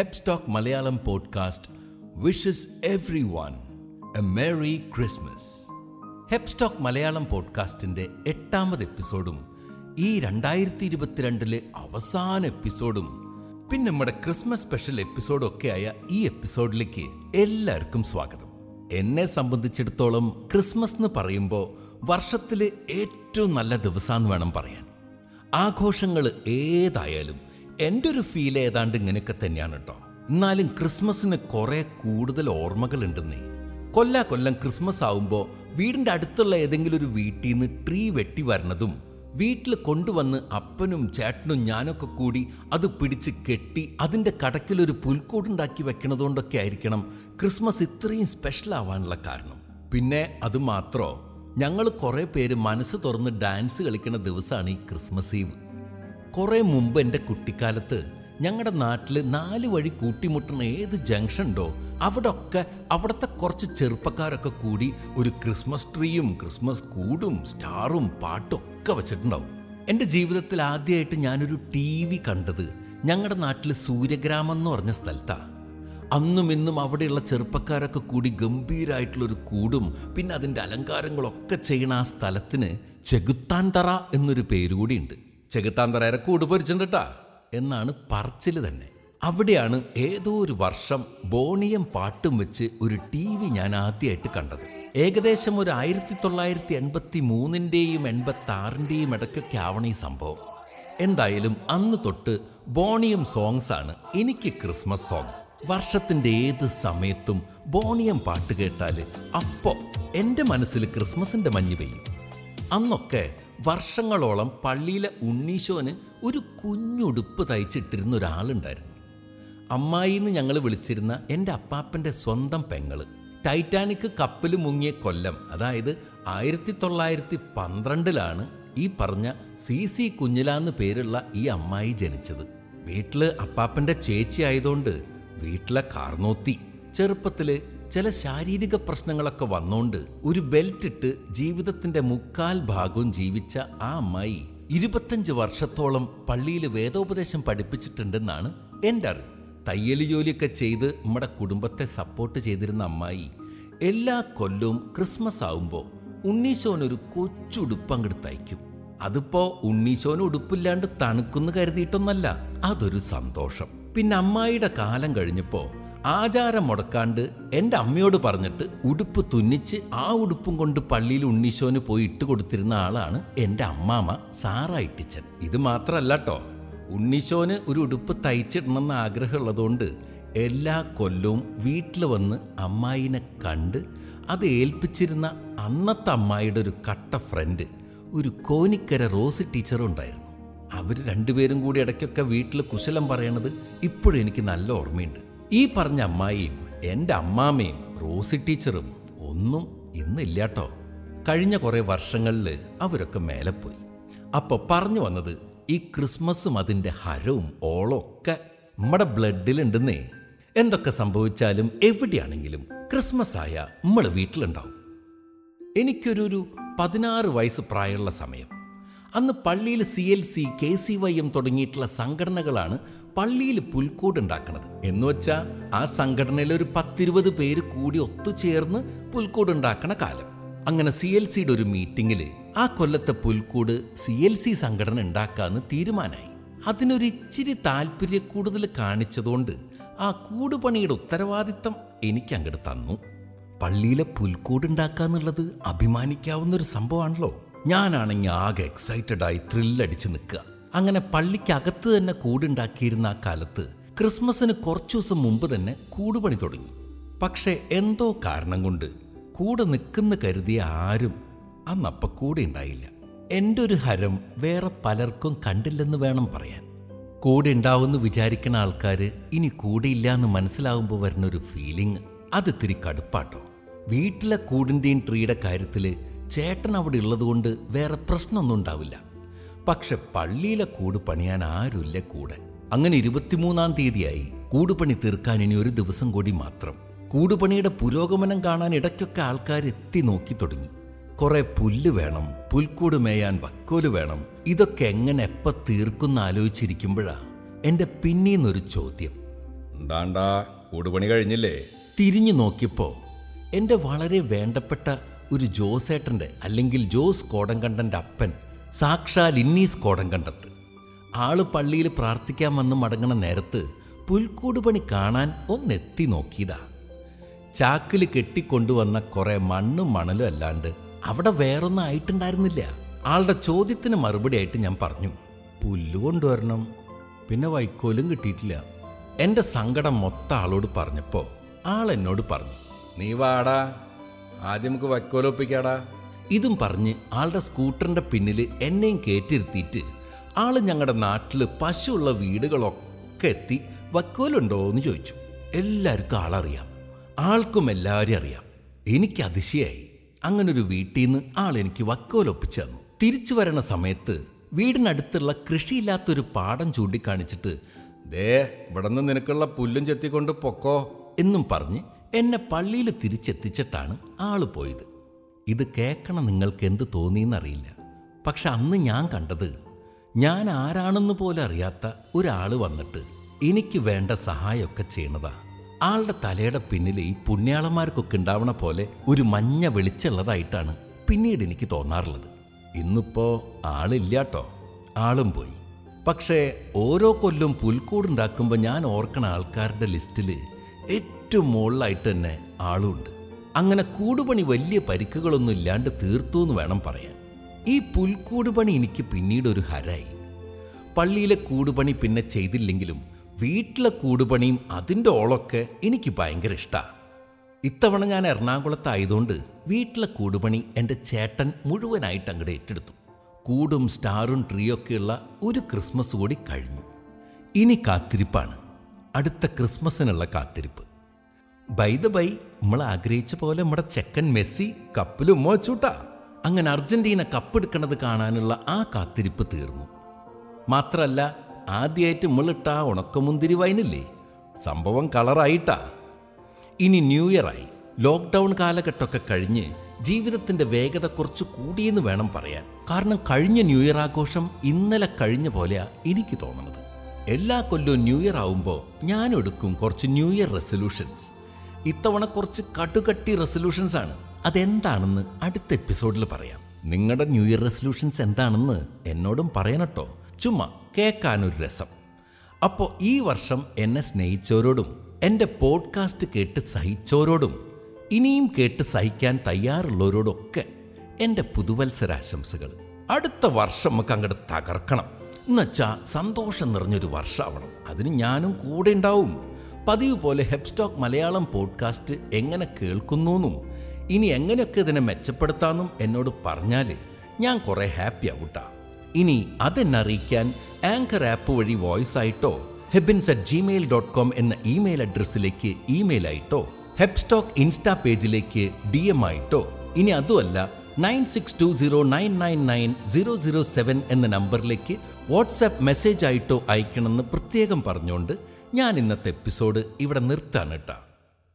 ഹെപ്സ്റ്റോക്ക് Malayalam podcast wishes everyone a merry Christmas ഹെപ്സ്റ്റോക്ക് Malayalam പോഡ്കാസ്റ്റിന്റെ എട്ടാമത് എപ്പിസോഡും ഈ രണ്ടായിരത്തി ഇരുപത്തിരണ്ടിലെ അവസാന എപ്പിസോഡും പിന്നെ നമ്മുടെ ക്രിസ്മസ് സ്പെഷ്യൽ എപ്പിസോഡും ആയ ഈ എപ്പിസോഡിലേക്ക് എല്ലാവർക്കും സ്വാഗതം. എന്നെ സംബന്ധിച്ചിടത്തോളം ക്രിസ്മസ് എന്ന് പറയുമ്പോൾ വർഷത്തിലെ ഏറ്റവും നല്ല ദിവസമെന്ന് വേണം പറയാൻ. ആഘോഷങ്ങൾ ഏതായാലും എന്റെ ഒരു ഫീൽ ഏതാണ്ട് ഇങ്ങനെയൊക്കെ തന്നെയാണ് കേട്ടോ എന്നാലും ക്രിസ്മസിന് കുറേ കൂടുതൽ ഓർമ്മകൾ ഓർമ്മകളുണ്ടെന്നേ. കൊല്ലാ കൊല്ലം ക്രിസ്മസ് ആവുമ്പോൾ വീടിന്റെ അടുത്തുള്ള ഏതെങ്കിലും ഒരു വീട്ടിൽ നിന്ന് ട്രീ വെട്ടി വരണതും വീട്ടിൽ കൊണ്ടുവന്ന് അപ്പനും ചേട്ടനും ഞാനൊക്കെ കൂടി അത് പിടിച്ച് കെട്ടി അതിന്റെ കടക്കിലൊരു പുൽക്കൂടുണ്ടാക്കി വെക്കണതുകൊണ്ടൊക്കെ ആയിരിക്കണം ക്രിസ്മസ് ഇത്രയും സ്പെഷ്യൽ ആവാനുള്ള കാരണം. പിന്നെ അത് മാത്രോ ഞങ്ങൾ കുറേ പേര് മനസ്സ് തുറന്ന് ഡാൻസ് കളിക്കുന്ന ദിവസമാണ് ഈ ക്രിസ്മസ് ഈവ് കുറേ മുമ്പ് എന്റെ കുട്ടിക്കാലത്ത് ഞങ്ങളുടെ നാട്ടിൽ നാല് വഴി കൂട്ടിമുട്ടുന്ന ഏത് ജംഗ്ഷൻ ഉണ്ടോ അവിടെ ഒക്കെ അവിടുത്തെ കുറച്ച് ചെറുപ്പക്കാരൊക്കെ കൂടി ഒരു ക്രിസ്മസ് ട്രീയും ക്രിസ്മസ് കൂടും സ്റ്റാറും പാട്ടും ഒക്കെ വെച്ചിട്ടുണ്ടാവും. എന്റെ ജീവിതത്തിൽ ആദ്യമായിട്ട് ഞാനൊരു ടി വി കണ്ടത് ഞങ്ങളുടെ നാട്ടിൽ സൂര്യഗ്രാമം എന്ന് പറഞ്ഞ സ്ഥലത്താണ് അന്നും ഇന്നും അവിടെയുള്ള ചെറുപ്പക്കാരൊക്കെ കൂടി ഗംഭീരായിട്ടുള്ളൊരു കൂടും പിന്നെ അതിന്റെ അലങ്കാരങ്ങളൊക്കെ ചെയ്യണ ആ സ്ഥലത്തിന് ചെകുത്താൻ തറ എന്നൊരു പേര് ചെകുത്താൻതറയുടെ കൂട് പൊരിച്ചിട്ടാ എന്നാണ് പറച്ചിൽ തന്നെ. അവിടെയാണ് ഏതോ ഒരു വർഷം ബോണിയം പാട്ടും വെച്ച് ഒരു ടി വി ഞാൻ ആദ്യമായിട്ട് കണ്ടത്. ഏകദേശം ഒരു ആയിരത്തി തൊള്ളായിരത്തി എൺപത്തി മൂന്നിന്റെയും എൺപത്തി ആറിന്റെയും ഇടയ്ക്കൊക്കെ ആവണ ഈ സംഭവം. എന്തായാലും അന്ന് തൊട്ട് ബോണിയം സോങ്സ് ആണ് എനിക്ക് ക്രിസ്മസ് സോങ് വർഷത്തിന്റെ ഏത് സമയത്തും ബോണിയം പാട്ട് കേട്ടാൽ അപ്പോൾ എന്റെ മനസ്സിൽ ക്രിസ്മസിന്റെ മഞ്ഞ് പെയ്യും. അന്നൊക്കെ വർഷങ്ങളോളം പള്ളിയിലെ ഉണ്ണീശോന് ഒരു കുഞ്ഞുടുപ്പ് തയ്ച്ചിട്ടിരുന്ന ഒരാളുണ്ടായിരുന്നു. അമ്മായി എന്ന് ഞങ്ങൾ വിളിച്ചിരുന്ന എന്റെ അപ്പാപ്പന്റെ സ്വന്തം പെങ്ങൾ. ടൈറ്റാനിക് കപ്പൽ മുങ്ങിയ കൊല്ലം അതായത് ആയിരത്തി തൊള്ളായിരത്തി പന്ത്രണ്ടിലാണ് ഈ പറഞ്ഞ സി സി കുഞ്ഞിലാന്ന് പേരുള്ള ഈ അമ്മായി ജനിച്ചത്. വീട്ടിൽ അപ്പാപ്പന്റെ ചേച്ചി ആയതുകൊണ്ട് വീട്ടിലെ കാർന്നോത്തി ചെറുപ്പത്തിൽ ചില ശാരീരിക പ്രശ്നങ്ങളൊക്കെ വന്നോണ്ട് ഒരു ബെൽറ്റ് ഇട്ട് ജീവിതത്തിന്റെ മുക്കാൽ ഭാഗവും ജീവിച്ച ആ അമ്മായി ഇരുപത്തഞ്ച് വർഷത്തോളം പള്ളിയിൽ വേദോപദേശം പഠിപ്പിച്ചിട്ടുണ്ടെന്നാണ് എന്റെ അറിവ്. തയ്യൽ ജോലിയൊക്കെ ചെയ്ത് നമ്മുടെ കുടുംബത്തെ സപ്പോർട്ട് ചെയ്തിരുന്ന അമ്മായി എല്ലാ കൊല്ലവും ക്രിസ്മസ് ആവുമ്പോൾ ഉണ്ണീശോനൊരു കൊച്ചുടുപ്പ് അങ്ങോട്ട് തയ്ക്കും. അതിപ്പോ ഉണ്ണീശോന് ഉടുപ്പില്ലാണ്ട് തണുക്കുന്നു കരുതിയിട്ടൊന്നല്ല അതൊരു സന്തോഷം. പിന്നെ അമ്മായിയുടെ കാലം കഴിഞ്ഞപ്പോ ആചാരം മുടക്കാണ്ട് എന്റെ അമ്മയോട് പറഞ്ഞിട്ട് ഉടുപ്പ് തുന്നിച്ച് ആ ഉടുപ്പും കൊണ്ട് പള്ളിയിൽ ഉണ്ണീശോന് പോയി ഇട്ട് കൊടുത്തിരുന്ന ആളാണ് എന്റെ അമ്മാമ്മ സാറ ഇട്ടിച്ചൻ. ഇത് മാത്രമല്ല കേട്ടോ ഉണ്ണീശോന് ഒരു ഉടുപ്പ് തയ്ച്ചിടണമെന്ന് ആഗ്രഹമുള്ളതുകൊണ്ട് എല്ലാ കൊല്ലവും വീട്ടിൽ വന്ന് അമ്മായിനെ കണ്ട് അത് ഏൽപ്പിച്ചിരുന്ന അന്നത്തെ അമ്മായിയുടെ ഒരു കട്ട ഫ്രണ്ട് ഒരു കോനിക്കര റോസ് ടീച്ചറും ഉണ്ടായിരുന്നു. അവർ രണ്ടുപേരും കൂടി ഇടയ്ക്കൊക്കെ വീട്ടിൽ കുശലം പറയണത് ഇപ്പോഴും എനിക്ക് നല്ല ഓർമ്മയുണ്ട്. ഈ പറഞ്ഞ അമ്മായിയും എന്റെ അമ്മാമ്മയും റോസി ടീച്ചറും ഒന്നും ഇന്നില്ലാട്ടോ. കഴിഞ്ഞ കുറേ വർഷങ്ങളിൽ അവരൊക്കെ മേലെ പോയി. അപ്പോൾ പറഞ്ഞു വന്നത് ഈ ക്രിസ്മസും അതിന്റെ ഹരവും ഓളൊക്കെ നമ്മുടെ ബ്ലഡിലുണ്ടെന്നേ. എന്തൊക്കെ സംഭവിച്ചാലും എവിടെയാണെങ്കിലും ക്രിസ്മസ് ആയ നമ്മൾ വീട്ടിലുണ്ടാവും. എനിക്കൊരു പതിനാറ് വയസ്സ് പ്രായമുള്ള സമയം. അന്ന് പള്ളിയിൽ C L C K C Y M തുടങ്ങിയിട്ടുള്ള സംഘടനകളാണ് പള്ളിയിൽ പുൽക്കൂട് ഉണ്ടാക്കുന്നത് എന്ന് വെച്ചാൽ ആ സംഘടനയിൽ ഒരു പത്തിരുപത് പേര് കൂടി ഒത്തുചേർന്ന് പുൽക്കൂട് ഉണ്ടാക്കണ കാലം. അങ്ങനെ സി എൽ സിയുടെ ഒരു മീറ്റിങ്ങിൽ ആ കൊല്ലത്തെ പുൽക്കൂട് സി എൽ സി സംഘടന ഉണ്ടാക്കാമെന്ന് തീരുമാനമായി അതിനൊരു ഇച്ചിരി താല്പര്യ കൂടുതൽ കാണിച്ചതുകൊണ്ട് ആ കൂടുപണിയുടെ ഉത്തരവാദിത്തം എനിക്ക് അങ്ങോട്ട് തന്നു. പള്ളിയിലെ പുൽക്കൂട് ഉണ്ടാക്കാന്നുള്ളത് അഭിമാനിക്കാവുന്ന ഒരു സംഭവമാണല്ലോ ഞാനാണെങ്കിൽ ആകെ എക്സൈറ്റഡായി ത്രില്ലടിച്ച് നിൽക്കുക. അങ്ങനെ പള്ളിക്കകത്ത് തന്നെ കൂടുണ്ടാക്കിയിരുന്ന ആ കാലത്ത് ക്രിസ്മസിന് കുറച്ചു ദിവസം മുമ്പ് തന്നെ കൂടുപണി തുടങ്ങി. പക്ഷേ എന്തോ കാരണം കൊണ്ട് കൂടെ നിൽക്കുന്ന കരുതിയ ആരും അന്നപ്പ കൂടെ ഉണ്ടായില്ല. എന്റെ ഒരു ഹരം വേറെ പലർക്കും കണ്ടില്ലെന്ന് വേണം പറയാൻ. കൂടെ ഉണ്ടാവുമെന്ന് വിചാരിക്കുന്ന ആൾക്കാർ ഇനി കൂടെയില്ല എന്ന് മനസ്സിലാവുമ്പോൾ വരുന്ന ഒരു ഫീലിംഗ് അതിത്തിരി കടുപ്പാട്ടോ. വീട്ടിലെ കൂടിന്റെയും ട്രീയുടെ കാര്യത്തിൽ ചേട്ടൻ അവിടെ ഉള്ളതുകൊണ്ട് വേറെ പ്രശ്നമൊന്നും ഉണ്ടാവില്ല. പക്ഷെ പള്ളിയിലെ കൂട് പണിയാൻ ആരുമില്ല കൂടെ. അങ്ങനെ ഇരുപത്തിമൂന്നാം തീയതിയായി കൂടുപണി തീർക്കാൻ ഇനി ഒരു ദിവസം കൂടി മാത്രം. കൂടുപണിയുടെ പുരോഗമനം കാണാൻ ഇടയ്ക്കൊക്കെ ആൾക്കാർ എത്തി നോക്കി തുടങ്ങി. കുറെ പുല്ല് വേണം പുൽക്കൂട് മേയാൻ വക്കോൽ വേണം. ഇതൊക്കെ എങ്ങനെ എപ്പ തീർക്കുന്ന ആലോചിച്ചിരിക്കുമ്പോഴാ എന്റെ പിന്നീന്നൊരു ചോദ്യം. എന്താണ്ടാ കൂടുപണി കഴിഞ്ഞില്ലേ? തിരിഞ്ഞു നോക്കിയപ്പോ എന്റെ വളരെ വേണ്ടപ്പെട്ട ഒരു ജോസേട്ടന്റെ അല്ലെങ്കിൽ ജോസ് കോടങ്കണ്ടന്റെ അപ്പൻ സാക്ഷാൽ ഇന്നീസ് കോടങ്കണ്ടത്ത്. ആൾ പള്ളിയിൽ പ്രാർത്ഥിക്കാൻ വന്ന് മടങ്ങണ നേരത്ത് പുൽക്കൂട് പണി കാണാൻ ഒന്നെത്തി നോക്കിയതാ. ചാക്കിൽ കെട്ടിക്കൊണ്ടുവന്ന കുറെ മണ്ണും മണലും അല്ലാണ്ട് അവിടെ വേറൊന്നും ആയിട്ടുണ്ടായിരുന്നില്ല. ആളുടെ ചോദ്യത്തിന് മറുപടി ആയിട്ട് ഞാൻ പറഞ്ഞു പുല്ല് കൊണ്ടുവരണം. പിന്നെ വൈക്കോലും കിട്ടിയിട്ടില്ല. എന്റെ സങ്കടം മൊത്തം ആളോട് പറഞ്ഞപ്പോൾ ആൾ എന്നോട് പറഞ്ഞു നീ വാടാ. ആദ്യം നമുക്ക് വൈക്കോലൊപ്പിക്കാടാ ഇതും പറഞ്ഞ് ആളുടെ സ്കൂട്ടറിന്റെ പിന്നിൽ എന്നെയും കയറ്റിരുത്തിയിട്ട് ആൾ ഞങ്ങളുടെ നാട്ടിൽ പശുള്ള വീടുകളൊക്കെ എത്തി വക്കോലുണ്ടോ എന്ന് ചോദിച്ചു. എല്ലാവർക്കും ആളറിയാം. ആൾക്കും എല്ലാവരെയും അറിയാം. എനിക്ക് അതിശയായി. അങ്ങനൊരു വീട്ടിൽ നിന്ന് ആൾ എനിക്ക് വക്കോലൊപ്പിച്ചു തന്നു. തിരിച്ചു വരണ സമയത്ത് വീടിനടുത്തുള്ള കൃഷിയില്ലാത്തൊരു പാടം ചൂണ്ടിക്കാണിച്ചിട്ട് ദേ ഇവിടെ നിന്ന് നിനക്കുള്ള പുല്ലും ചെത്തിക്കൊണ്ട് പൊക്കോ. എന്നും പറഞ്ഞ് എന്നെ പള്ളിയിൽ തിരിച്ചെത്തിച്ചിട്ടാണ് ആൾ പോയത്. ഇത് കേൾക്കണം നിങ്ങൾക്ക് എന്ത് തോന്നിയെന്നറിയില്ല പക്ഷെ അന്ന് ഞാൻ കണ്ടത് ഞാൻ ആരാണെന്ന് പോലും അറിയാത്ത ഒരാൾ വന്നിട്ട് എനിക്ക് വേണ്ട സഹായമൊക്കെ ചെയ്യണതാ. ആളുടെ തലയുടെ പിന്നിൽ ഈ പുണ്യാളന്മാർക്കൊക്കെ ഉണ്ടാവണ പോലെ ഒരു മഞ്ഞ വെളിച്ചുള്ളതായിട്ടാണ് പിന്നീട് എനിക്ക് തോന്നാറുള്ളത്. ഇന്നിപ്പോ ആളില്ലാട്ടോ. ആളും പോയി. പക്ഷേ ഓരോ കൊല്ലം പുൽക്കൂടുണ്ടാക്കുമ്പോൾ ഞാൻ ഓർക്കണ ആൾക്കാരുടെ ലിസ്റ്റിൽ ഏറ്റവും മുകളിലായിട്ട് തന്നെ ആളുണ്ട്. അങ്ങനെ കൂടുപണി വലിയ പരിക്കുകളൊന്നും ഇല്ലാണ്ട് തീർത്തു എന്ന് വേണം പറയാൻ. ഈ പുൽക്കൂട് പണി എനിക്ക് പിന്നീട് ഒരു ഹരായി. പള്ളിയിലെ കൂടുപണി പിന്നെ ചെയ്തില്ലെങ്കിലും വീട്ടിലെ കൂടുപണിയും അതിന്റെ ഓളൊക്കെ എനിക്ക് ഭയങ്കര ഇഷ്ടമാണ് ഇത്തവണ ഞാൻ എറണാകുളത്തായതുകൊണ്ട് വീട്ടിലെ കൂടുപണി എന്റെ ചേട്ടൻ മുഴുവനായിട്ട് അങ്ങോട്ട് ഏറ്റെടുത്തു. കൂടും സ്റ്റാറും ട്രീയൊക്കെയുള്ള ഒരു ക്രിസ്മസ് കൂടി കഴിഞ്ഞു. ഇനി കാത്തിരിപ്പാണ്. അടുത്ത ക്രിസ്മസിനുള്ള കാത്തിരിപ്പ്. ബൈ ദ ബൈ നമ്മൾ ആഗ്രഹിച്ച പോലെ നമ്മുടെ ചെക്കൻ മെസ്സി കപ്പിലും മോച്ചൂട്ടാ. അങ്ങനെ അർജന്റീന കപ്പെടുക്കണത് കാണാനുള്ള ആ കാത്തിരിപ്പ് തീർന്നു. മാത്രമല്ല ആദ്യമായിട്ട് നമ്മളിട്ട ആ ഉണക്കമുന്തിരി വൈനില്ലേ? സംഭവം കളറായിട്ടാ. ഇനി ന്യൂ ഇയറായി ലോക്ക്ഡൗൺ കാലഘട്ടമൊക്കെ കഴിഞ്ഞ് ജീവിതത്തിന്റെ വേഗത കുറച്ച് കൂടിയെന്ന് വേണം പറയാൻ. കാരണം കഴിഞ്ഞ ന്യൂ ഇയർ ആഘോഷം ഇന്നലെ കഴിഞ്ഞ പോലെയാണ് എനിക്ക് തോന്നുന്നത്. എല്ലാ കൊല്ലവും ന്യൂ ഇയർ ആവുമ്പോൾ ഞാൻ എടുക്കും കുറച്ച് ന്യൂ ഇയർ റെസൊല്യൂഷൻസ് ഇത്തവണ കുറച്ച് കടുകട്ടി റെസൊല്യൂഷൻസ് ആണ്. അതെന്താണെന്ന് അടുത്ത എപ്പിസോഡിൽ പറയാം. നിങ്ങളുടെ ന്യൂ ഇയർ റെസൊല്യൂഷൻസ് എന്താണെന്ന് എന്നോടും പറയണട്ടോ. ചുമ്മാ കേൾക്കാനൊരു രസം. അപ്പോൾ ഈ വർഷം എന്നെ സ്നേഹിച്ചവരോടും എന്റെ പോഡ്കാസ്റ്റ് കേട്ട് സഹിച്ചവരോടും ഇനിയും കേട്ട് സഹിക്കാൻ തയ്യാറുള്ളവരോടൊക്കെ എന്റെ പുതുവത്സരാശംസകൾ. അടുത്ത വർഷം നമുക്ക് അങ്ങോട്ട് തകർക്കണം. എന്നുവെച്ചാൽ സന്തോഷം നിറഞ്ഞൊരു വർഷമാവണം അതിന് ഞാനും കൂടെ ഉണ്ടാവും. പതിവ് പോലെ ഹെപ്സ്റ്റോക്ക് മലയാളം പോഡ്കാസ്റ്റ് എങ്ങനെ കേൾക്കുന്നുവെന്നും ഇനി എങ്ങനെയൊക്കെ ഇതിനെ മെച്ചപ്പെടുത്താമെന്നും എന്നോട് പറഞ്ഞാൽ ഞാൻ കുറേ ഹാപ്പി ആവൂട്ടാ. ഇനി അതെന്നെ അറിയിക്കാൻ ആങ്കർ ആപ്പ് വഴി വോയിസ് ആയിട്ടോ ഹെബിൻസ് അറ്റ് ജിമെയിൽ ഡോട്ട് കോം എന്ന ഇമെയിൽ അഡ്രസ്സിലേക്ക് ഇമെയിൽ ആയിട്ടോ ഹെപ്സ്റ്റോക്ക് ഇൻസ്റ്റാ പേജിലേക്ക് ഡി എം ആയിട്ടോ ഇനി അതുമല്ല nine six two zero nine nine nine zero zero seven എന്ന നമ്പറിലേക്ക് വാട്സാപ്പ് മെസ്സേജ് ആയിട്ടോ അയക്കണമെന്ന് പ്രത്യേകം പറഞ്ഞുകൊണ്ട് ഞാൻ ഇന്നത്തെ എപ്പിസോഡ് ഇവിടെ നിർത്താണ് കേട്ടാ.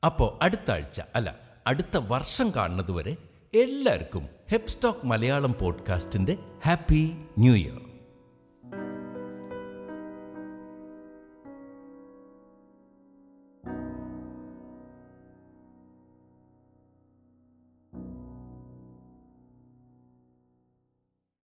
അപ്പോൾ അടുത്ത ആഴ്ച അല്ല അടുത്ത വർഷം കാണുന്നതുവരെ എല്ലാവർക്കും ഹെപ്സ്റ്റോക്ക് മലയാളം പോഡ്കാസ്റ്റിന്റെ ഹാപ്പി ന്യൂ ഇയർ.